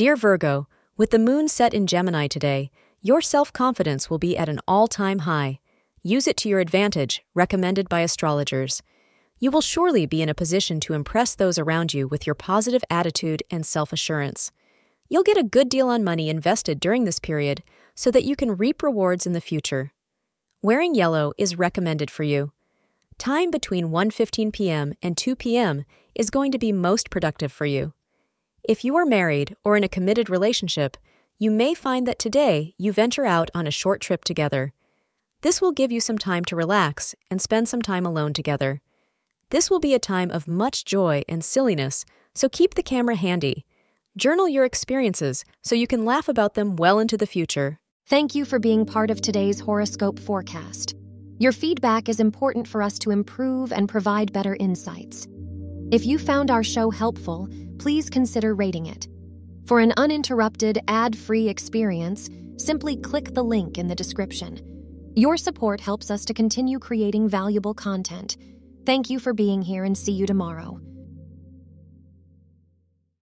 Dear Virgo, with the moon set in Gemini today, your self confidence will be at an all time high. Use it to your advantage, recommended by astrologers. You will surely be in a position to impress those around you with your positive attitude and self assurance. You'll get a good deal on money invested during this period so that you can reap rewards in the future. Wearing yellow is recommended for you. Time between 1:15 p.m. and 2 p.m. is going to be most productive for you. If you are married or in a committed relationship, you may find that today you venture out on a short trip together. This will give you some time to relax and spend some time alone together. This will be a time of much joy and silliness, so keep the camera handy. Journal your experiences so you can laugh about them well into the future. Thank you for being part of today's horoscope forecast. Your feedback is important for us to improve and provide better insights. If you found our show helpful, please consider rating it. For an uninterrupted, ad free experience, simply click the link in the description. Your support helps us to continue creating valuable content. Thank you for being here and see you tomorrow.